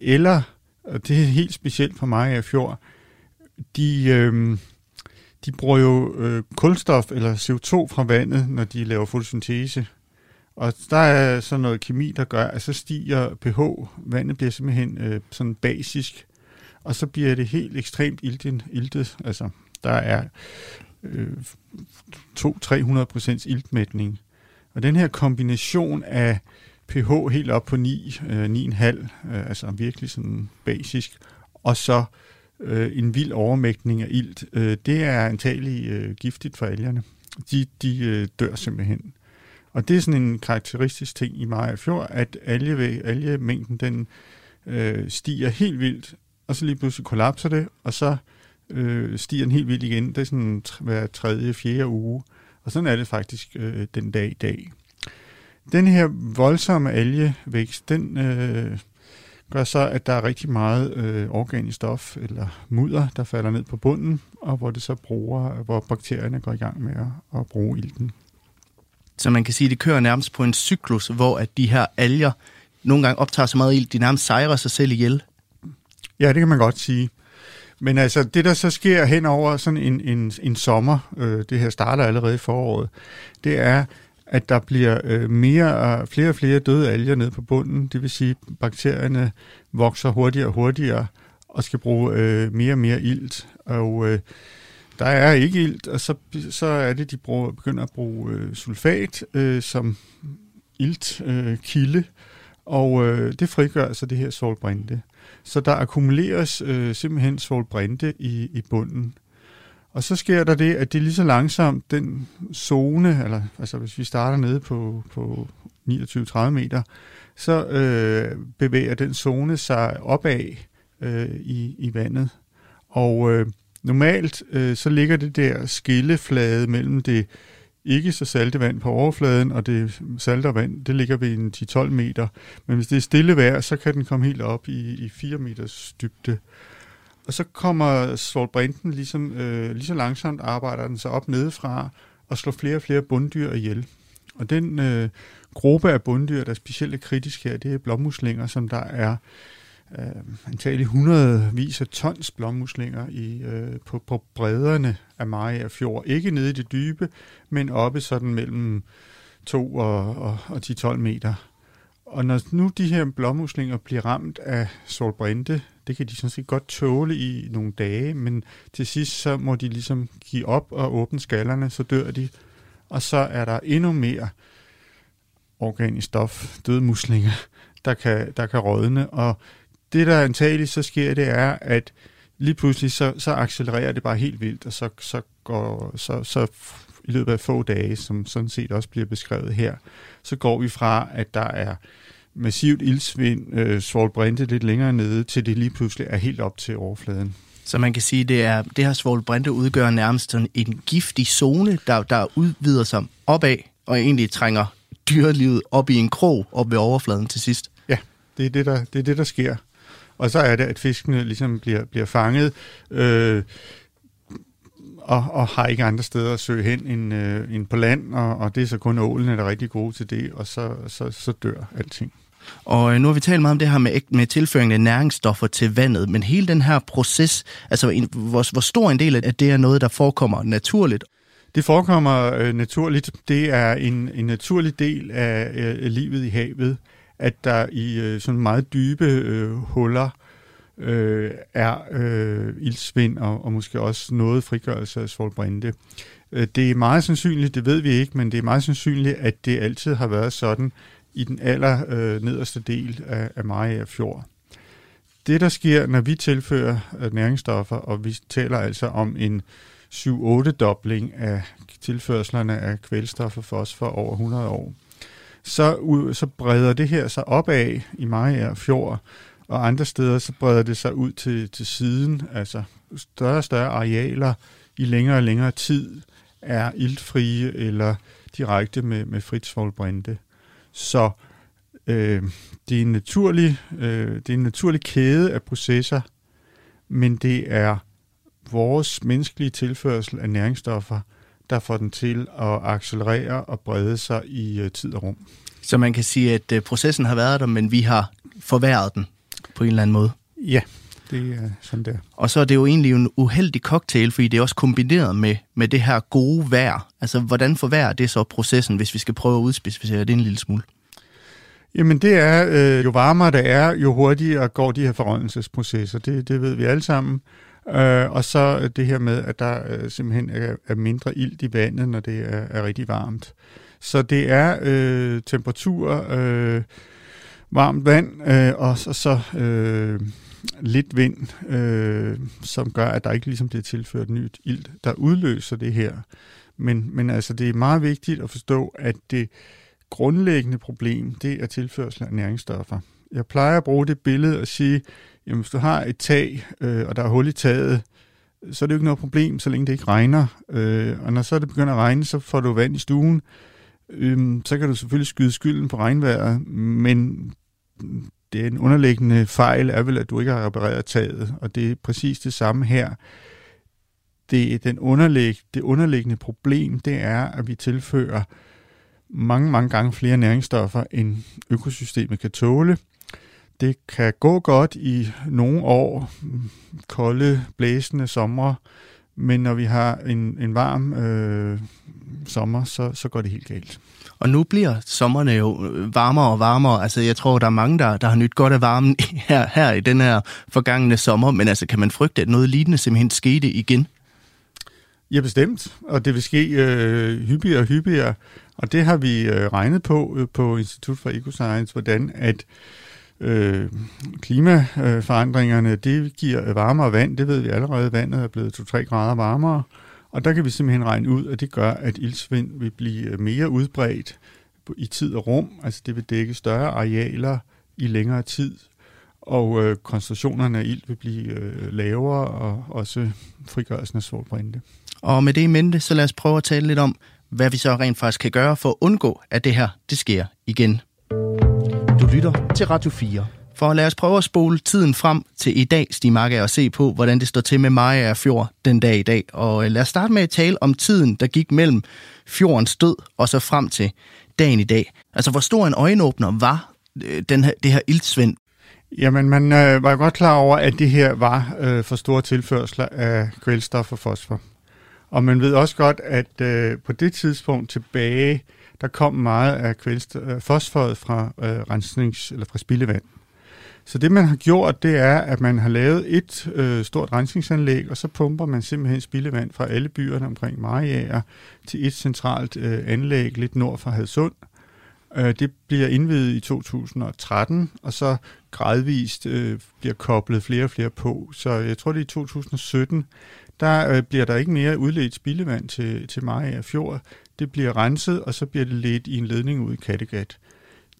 Eller, og det er helt specielt for mig af fjord, de, øh, de bruger jo øh, kulstof eller CO2 fra vandet, når de laver fotosyntese. Og der er sådan noget kemi, der gør, at så stiger pH. Vandet bliver simpelthen øh, sådan basisk og så bliver det helt ekstremt iltet. iltet. Altså, der er øh, 200-300 procents iltmætning. Og den her kombination af pH helt op på 9, øh, 9,5, øh, altså virkelig sådan basisk, og så øh, en vild overmægtning af ilt, øh, det er antagelig øh, giftigt for algerne. De, de øh, dør simpelthen. Og det er sådan en karakteristisk ting i Maja Fjord, at alge, algemængden den øh, stiger helt vildt og så lige pludselig kollapser det, og så øh, stiger den helt vildt igen. Det er sådan hver tredje, fjerde uge. Og sådan er det faktisk øh, den dag i dag. Den her voldsomme algevækst, den øh, gør så, at der er rigtig meget øh, organisk stof eller mudder, der falder ned på bunden, og hvor det så bruger, hvor bakterierne går i gang med at, at bruge ilten. Så man kan sige, at det kører nærmest på en cyklus, hvor at de her alger nogle gange optager så meget ilt, de nærmest sejrer sig selv ihjel. Ja, det kan man godt sige. Men altså, det der så sker hen over sådan en, en, en sommer, øh, det her starter allerede i foråret, det er, at der bliver øh, mere, flere og flere døde alger ned på bunden. Det vil sige, at bakterierne vokser hurtigere og hurtigere og skal bruge øh, mere og mere ilt. Og øh, der er ikke ilt, og så, så er det, de bruger, begynder at bruge øh, sulfat øh, som iltkilde, øh, kilde, og øh, det frigør så det her solbrænde. Så der akkumuleres øh, simpelthen svovlbrinte i, i bunden. Og så sker der det, at det lige så langsomt, den zone, eller altså hvis vi starter nede på, på 29-30 meter, så øh, bevæger den zone sig opad øh, i, i vandet. Og øh, normalt øh, så ligger det der skilleflade mellem det ikke så salte vand på overfladen, og det salte vand, det ligger ved en 10-12 meter. Men hvis det er stille vejr, så kan den komme helt op i, i 4 meters dybde. Og så kommer sortbrinten ligesom, øh, lige så langsomt arbejder den sig op nedefra og slår flere og flere bunddyr ihjel. Og den øh, gruppe af bunddyr, der er specielt kritisk her, det er blommuslinger, som der er øh, antagelig hundredvis af tons blommuslinger i, øh, på, på bredderne af Maja Fjord. Ikke nede i det dybe, men oppe sådan mellem 2 og, og, og 10-12 meter. Og når nu de her blommuslinger bliver ramt af solbrinte, det kan de sådan set godt tåle i nogle dage, men til sidst så må de ligesom give op og åbne skallerne, så dør de. Og så er der endnu mere organisk stof, døde muslinger, der kan, der kan rådne. Og det, der antageligt så sker, det er, at lige pludselig så, så accelererer det bare helt vildt, og så, så går så, så i løbet af få dage, som sådan set også bliver beskrevet her, så går vi fra, at der er massivt ildsvind, øh, svovlbrinte lidt længere nede, til det lige pludselig er helt op til overfladen. Så man kan sige, det, er, det her svovlbrinte udgør nærmest sådan en giftig zone, der, der udvider sig opad, og egentlig trænger dyrelivet op i en krog op ved overfladen til sidst. Ja, det er det, der, det, er det, der sker. Og så er det, at fiskene ligesom bliver, bliver fanget, øh, og, og har ikke andre steder at søge hen end, øh, end på land, og, og det er så kun ålen, der er rigtig gode til det, og så, så, så dør alting. Og øh, nu har vi talt meget om det her med, med tilføring af næringsstoffer til vandet, men hele den her proces, altså en, hvor, hvor stor en del af det er noget, der forekommer naturligt? Det forekommer øh, naturligt. Det er en, en naturlig del af øh, livet i havet, at der i øh, sådan meget dybe øh, huller øh, er øh, ildsvind og, og måske også noget frigørelse af svovlbrinte. Øh, det er meget sandsynligt, det ved vi ikke, men det er meget sandsynligt, at det altid har været sådan i den aller øh, nederste del af, af Maja Fjord. Det, der sker, når vi tilfører øh, næringsstoffer, og vi taler altså om en 7-8-dobling af tilførslerne af kvælstof og fosfor over 100 år, så, så breder det her sig opad i Maja Fjord, og andre steder så breder det sig ud til, til siden, altså større og større arealer i længere og længere tid er iltfrie eller direkte med, med fritsvolbrinte. Så øh, det, er en naturlig, øh, det er en naturlig kæde af processer, men det er vores menneskelige tilførsel af næringsstoffer, der får den til at accelerere og brede sig i øh, tid og rum. Så man kan sige, at øh, processen har været der, men vi har forværret den på en eller anden måde? Ja, det er sådan der. Og så er det jo egentlig en uheldig cocktail, fordi det er også kombineret med, med det her gode vejr. Altså, hvordan forværrer det så processen, hvis vi skal prøve at udspecificere det en lille smule? Jamen det er, øh, jo varmere det er, jo hurtigere går de her forrådnelsesprocesser. Det, det ved vi alle sammen. Øh, og så øh, det her med, at der øh, simpelthen er, er mindre ilt i vandet, når det er, er rigtig varmt. Så det er øh, temperatur, øh, varmt vand, øh, og så, så øh, lidt vind, øh, som gør, at der ikke ligesom bliver tilført nyt ilt, der udløser det her. Men, men altså, det er meget vigtigt at forstå, at det grundlæggende problem, det er tilførsel af næringsstoffer. Jeg plejer at bruge det billede og sige, jamen hvis du har et tag, øh, og der er hul i taget, så er det jo ikke noget problem, så længe det ikke regner. Øh, og når så det begynder at regne, så får du vand i stuen. Øh, så kan du selvfølgelig skyde skylden på regnvejret, men det er en underliggende fejl er vel, at du ikke har repareret taget, og det er præcis det samme her. Det, den underlig, det underliggende problem, det er, at vi tilfører mange, mange gange flere næringsstoffer, end økosystemet kan tåle. Det kan gå godt i nogle år, kolde, blæsende sommer, men når vi har en, en varm øh, sommer, så, så går det helt galt. Og nu bliver sommerne jo øh, varmere og varmere. Altså, jeg tror, der er mange, der, der har nyt godt af varmen her, her i den her forgangne sommer. Men altså, kan man frygte, at noget lignende simpelthen skete igen? Ja, bestemt. Og det vil ske øh, hyppigere og hyppigere. Og det har vi øh, regnet på øh, på Institut for Ecoscience, hvordan at øh, Øh, klimaforandringerne, det giver varmere vand, det ved vi allerede, vandet er blevet 2-3 grader varmere, og der kan vi simpelthen regne ud, at det gør, at ildsvind vil blive mere udbredt i tid og rum, altså det vil dække større arealer i længere tid, og øh, koncentrationerne af ild vil blive øh, lavere, og også frigørelsen af solbrænde. Og med det i mente, så lad os prøve at tale lidt om, hvad vi så rent faktisk kan gøre for at undgå, at det her det sker igen. Lytter til Radio 4. For lad os prøve at spole tiden frem til i dag, Stig Marke, og se på, hvordan det står til med Maja og Fjord den dag i dag. Og øh, lad os starte med at tale om tiden, der gik mellem fjordens død og så frem til dagen i dag. Altså, hvor stor en øjenåbner var øh, den her, det her ildsvind? Jamen, man øh, var godt klar over, at det her var øh, for store tilførsler af kvælstof og fosfor. Og man ved også godt, at øh, på det tidspunkt tilbage, der kom meget af øh, fosforet fra øh, rensnings, eller fra spildevand. Så det, man har gjort, det er, at man har lavet et øh, stort rensningsanlæg, og så pumper man simpelthen spildevand fra alle byerne omkring Mariager til et centralt øh, anlæg lidt nord for Hadsund. Øh, det bliver indvidet i 2013, og så gradvist øh, bliver koblet flere og flere på. Så jeg tror, det er i 2017, der øh, bliver der ikke mere udledt spildevand til, til Mariager Fjord. Det bliver renset, og så bliver det ledt i en ledning ud i Kattegat.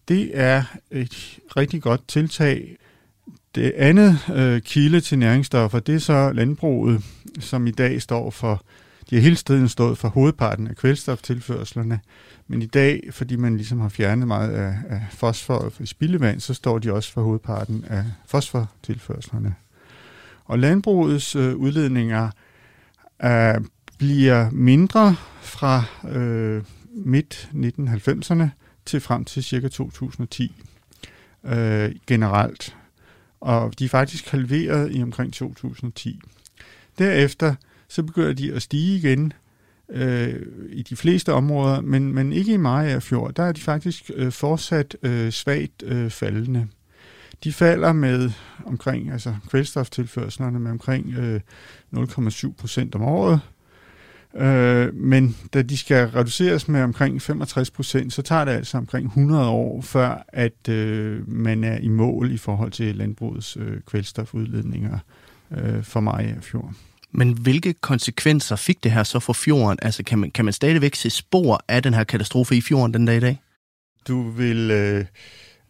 Det er et rigtig godt tiltag. Det andet øh, kilde til næringsstoffer, det er så landbruget, som i dag står for, de har hele tiden stået for hovedparten af kvælstoftilførslerne, men i dag, fordi man ligesom har fjernet meget af, af fosfor i spildevand, så står de også for hovedparten af fosfortilførslerne. Og landbrugets øh, udledninger øh, bliver mindre fra øh, midt 1990'erne til frem til cirka 2010 øh, generelt. Og de er faktisk halveret i omkring 2010. Derefter så begynder de at stige igen øh, i de fleste områder, men, men ikke i Maja Fjord. Der er de faktisk øh, fortsat øh, svagt øh, faldende. De falder med omkring, altså kvælstoftilførslerne med omkring øh, 0,7 procent om året, Øh, men da de skal reduceres med omkring 65 procent, så tager det altså omkring 100 år, før at øh, man er i mål i forhold til landbrugets øh, kvælstofudledninger øh, for Maja Fjord. Men hvilke konsekvenser fik det her så for fjorden? Altså kan man, kan man stadigvæk se spor af den her katastrofe i fjorden den dag i dag? Du vil... Øh,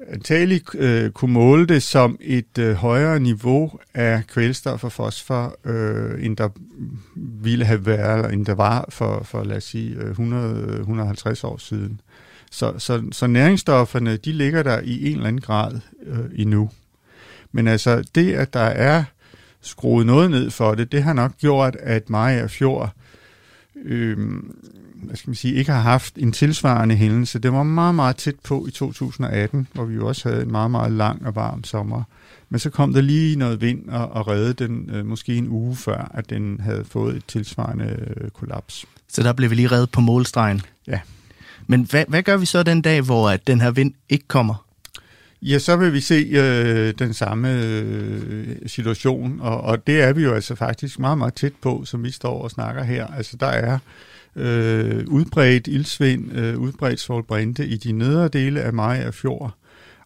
antagelig øh, kunne måle det som et øh, højere niveau af kvælstof og fosfor, øh, end der ville have været, eller end der var for, for lad os sige, øh, 100-150 år siden. Så, så, så næringsstofferne, de ligger der i en eller anden grad øh, endnu. Men altså, det, at der er skruet noget ned for det, det har nok gjort, at Maja Fjord øh, hvad skal man sige, ikke har haft en tilsvarende hændelse. Det var meget, meget tæt på i 2018, hvor vi jo også havde en meget, meget lang og varm sommer. Men så kom der lige noget vind og, og redde den øh, måske en uge før, at den havde fået et tilsvarende øh, kollaps. Så der blev vi lige reddet på målstregen? Ja. Men hvad, hvad gør vi så den dag, hvor at den her vind ikke kommer? Ja, så vil vi se øh, den samme øh, situation, og, og det er vi jo altså faktisk meget, meget tæt på, som vi står og snakker her. Altså der er øh, udbredt ildsvind, øh, udbredt solbrænde i de nedre dele af Maja Fjord,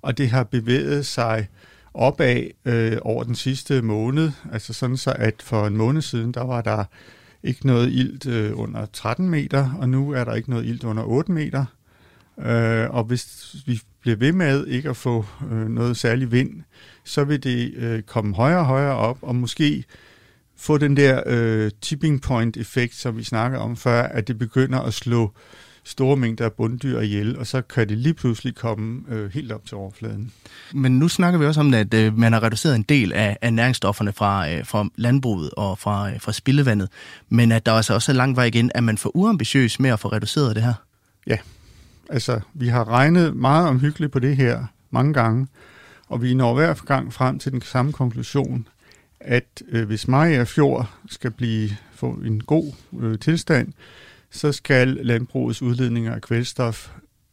og det har bevæget sig opad øh, over den sidste måned, altså sådan så, at for en måned siden, der var der ikke noget ilt øh, under 13 meter, og nu er der ikke noget ilt under 8 meter. Øh, og hvis vi bliver ved med ikke at få øh, noget særlig vind, så vil det øh, komme højere og højere op, og måske få den der øh, tipping point effekt, som vi snakker om før, at det begynder at slå store mængder af bunddyr ihjel, og så kan det lige pludselig komme øh, helt op til overfladen. Men nu snakker vi også om, at øh, man har reduceret en del af, af næringsstofferne fra, øh, fra landbruget og fra, øh, fra spildevandet, men at der altså også er lang vej igen. Er man for uambitiøs med at få reduceret det her? Ja, altså vi har regnet meget omhyggeligt på det her mange gange, og vi når hver gang frem til den samme konklusion, at øh, hvis Maja Fjord skal blive få en god øh, tilstand, så skal landbrugets udledninger af kvælstof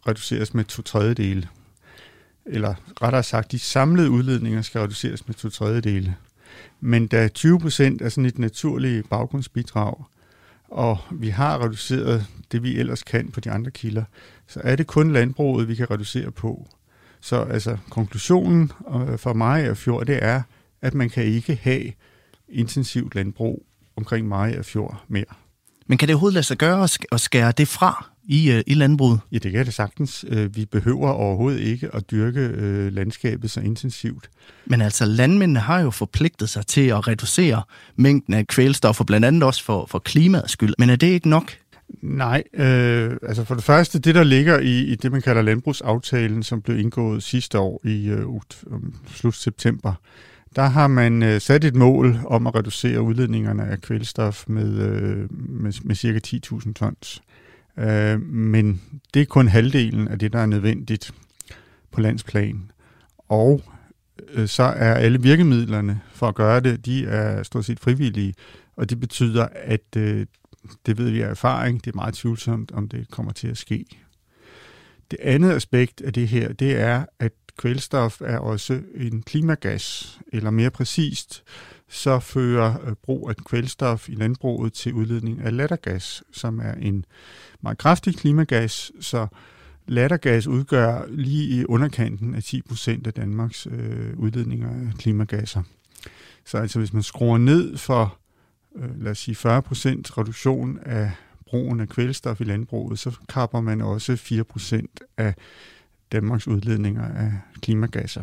reduceres med to tredjedele. Eller rettere sagt, de samlede udledninger skal reduceres med to tredjedele. Men da 20 procent er sådan et naturligt baggrundsbidrag, og vi har reduceret det, vi ellers kan på de andre kilder, så er det kun landbruget, vi kan reducere på. Så altså, konklusionen øh, for mig og Fjord, det er, at man kan ikke have intensivt landbrug omkring Maja Fjord mere. Men kan det overhovedet lade sig gøre at skære det fra i, øh, i landbruget? Ja, det kan det sagtens. Øh, vi behøver overhovedet ikke at dyrke øh, landskabet så intensivt. Men altså, landmændene har jo forpligtet sig til at reducere mængden af kvælstoffer, blandt andet også for, for klimaets skyld. Men er det ikke nok? Nej, øh, altså for det første, det der ligger i, i det, man kalder landbrugsaftalen, som blev indgået sidste år i øh, slut september, der har man øh, sat et mål om at reducere udledningerne af kvælstof med, øh, med, med cirka 10.000 tons. Øh, men det er kun halvdelen af det, der er nødvendigt på landsplan. Og øh, så er alle virkemidlerne for at gøre det, de er stort set frivillige, og det betyder, at øh, det ved vi af erfaring, det er meget tvivlsomt, om det kommer til at ske. Det andet aspekt af det her, det er, at kvælstof er også en klimagas, eller mere præcist, så fører øh, brug af kvælstof i landbruget til udledning af lattergas, som er en meget kraftig klimagas, så lattergas udgør lige i underkanten af 10 procent af Danmarks øh, udledninger af klimagasser. Så altså hvis man skruer ned for, øh, lad os sige 40 procent reduktion af brugen af kvælstof i landbruget, så kapper man også 4 procent af Danmarks udledninger af klimagasser.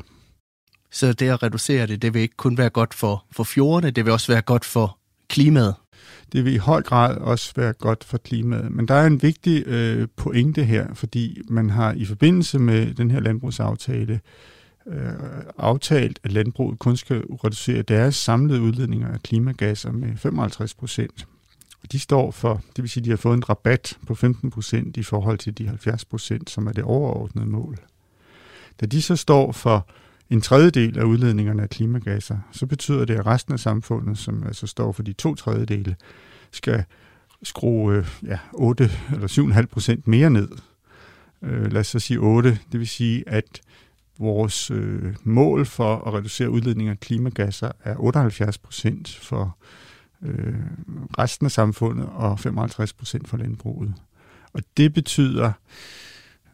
Så det at reducere det, det vil ikke kun være godt for, for fjordene, det vil også være godt for klimaet. Det vil i høj grad også være godt for klimaet. Men der er en vigtig øh, pointe her, fordi man har i forbindelse med den her landbrugsaftale øh, aftalt, at landbruget kun skal reducere deres samlede udledninger af klimagasser med 55 procent. De står for, det vil sige, at de har fået en rabat på 15 procent i forhold til de 70 procent, som er det overordnede mål. Da de så står for en tredjedel af udledningerne af klimagasser, så betyder det, at resten af samfundet, som altså står for de to tredjedele, skal skrue øh, ja, 8 eller 7,5 procent mere ned. Øh, lad os så sige 8. Det vil sige, at vores øh, mål for at reducere udledningen af klimagasser er 78 procent for øh, resten af samfundet og 55 procent for landbruget. Og det betyder,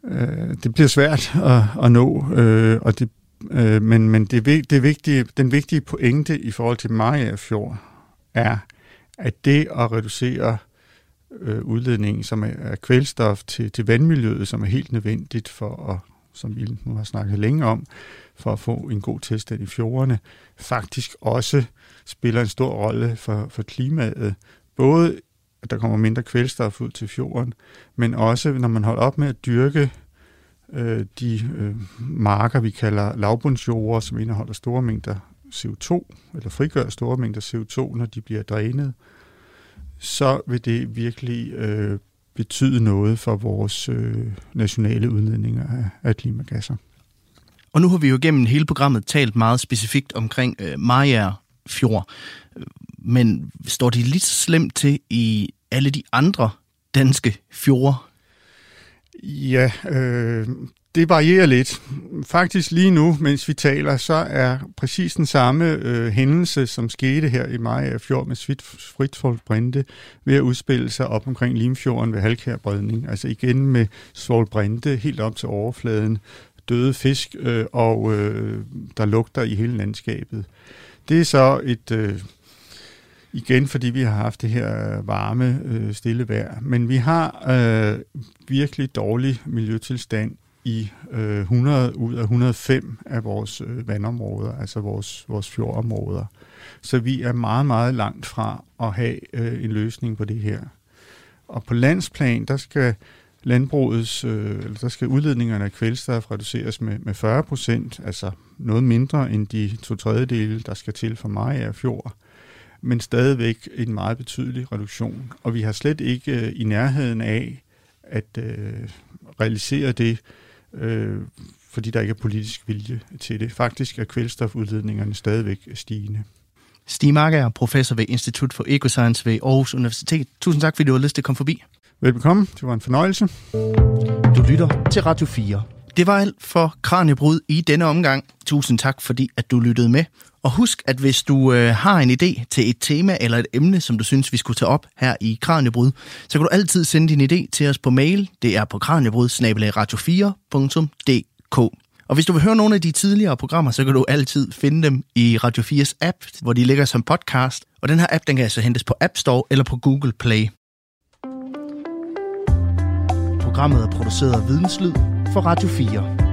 øh, det bliver svært at, at nå, øh, og det, øh, men, men det, det vigtige, den vigtige pointe i forhold til Maja Fjord er, at det at reducere øh, udledningen som er, er kvælstof til, til vandmiljøet, som er helt nødvendigt for at, som vi nu har snakket længe om, for at få en god tilstand i fjordene, faktisk også spiller en stor rolle for, for klimaet. Både at der kommer mindre kvælstof ud til fjorden, men også når man holder op med at dyrke øh, de øh, marker, vi kalder lavbundsjorder, som indeholder store mængder CO2, eller frigør store mængder CO2, når de bliver drænet, så vil det virkelig øh, betyde noget for vores øh, nationale udledninger af, af klimagasser. Og nu har vi jo gennem hele programmet talt meget specifikt omkring øh, Majer Fjord. Men står de lige så slemt til i alle de andre danske fjorde? Ja, øh, det varierer lidt. Faktisk lige nu, mens vi taler, så er præcis den samme øh, hændelse, som skete her i maj af fjord med Svitfold Brinde, ved at udspille sig op omkring Limfjorden ved Halkærbredning. Altså igen med Svold Brinde helt op til overfladen, døde fisk, øh, og øh, der lugter i hele landskabet. Det er så et... Øh, igen, fordi vi har haft det her øh, varme, øh, stille vejr. Men vi har øh, virkelig dårlig miljøtilstand i øh, 100 ud af 105 af vores øh, vandområder, altså vores, vores fjordområder. Så vi er meget, meget langt fra at have øh, en løsning på det her. Og på landsplan, der skal landbrugets, øh, der skal udledningerne af kvælstof reduceres med, med 40 procent, altså noget mindre end de to tredjedele, der skal til for mig af fjord, men stadigvæk en meget betydelig reduktion. Og vi har slet ikke øh, i nærheden af at øh, realisere det, øh, fordi der ikke er politisk vilje til det. Faktisk er kvælstofudledningerne stadigvæk stigende. Stig Marker er professor ved Institut for Ecoscience ved Aarhus Universitet. Tusind tak, fordi du har lyst til at komme forbi. Velbekomme. Det var en fornøjelse. Du lytter til Radio 4. Det var alt for Kranjebrud i denne omgang. Tusind tak, fordi at du lyttede med. Og husk, at hvis du øh, har en idé til et tema eller et emne, som du synes, vi skulle tage op her i Kranjebrud, så kan du altid sende din idé til os på mail. Det er på kranjebrud radio4.dk. Og hvis du vil høre nogle af de tidligere programmer, så kan du altid finde dem i Radio 4's app, hvor de ligger som podcast. Og den her app, den kan altså hentes på App Store eller på Google Play. Programmet er produceret af Videnslyd for Radio 4.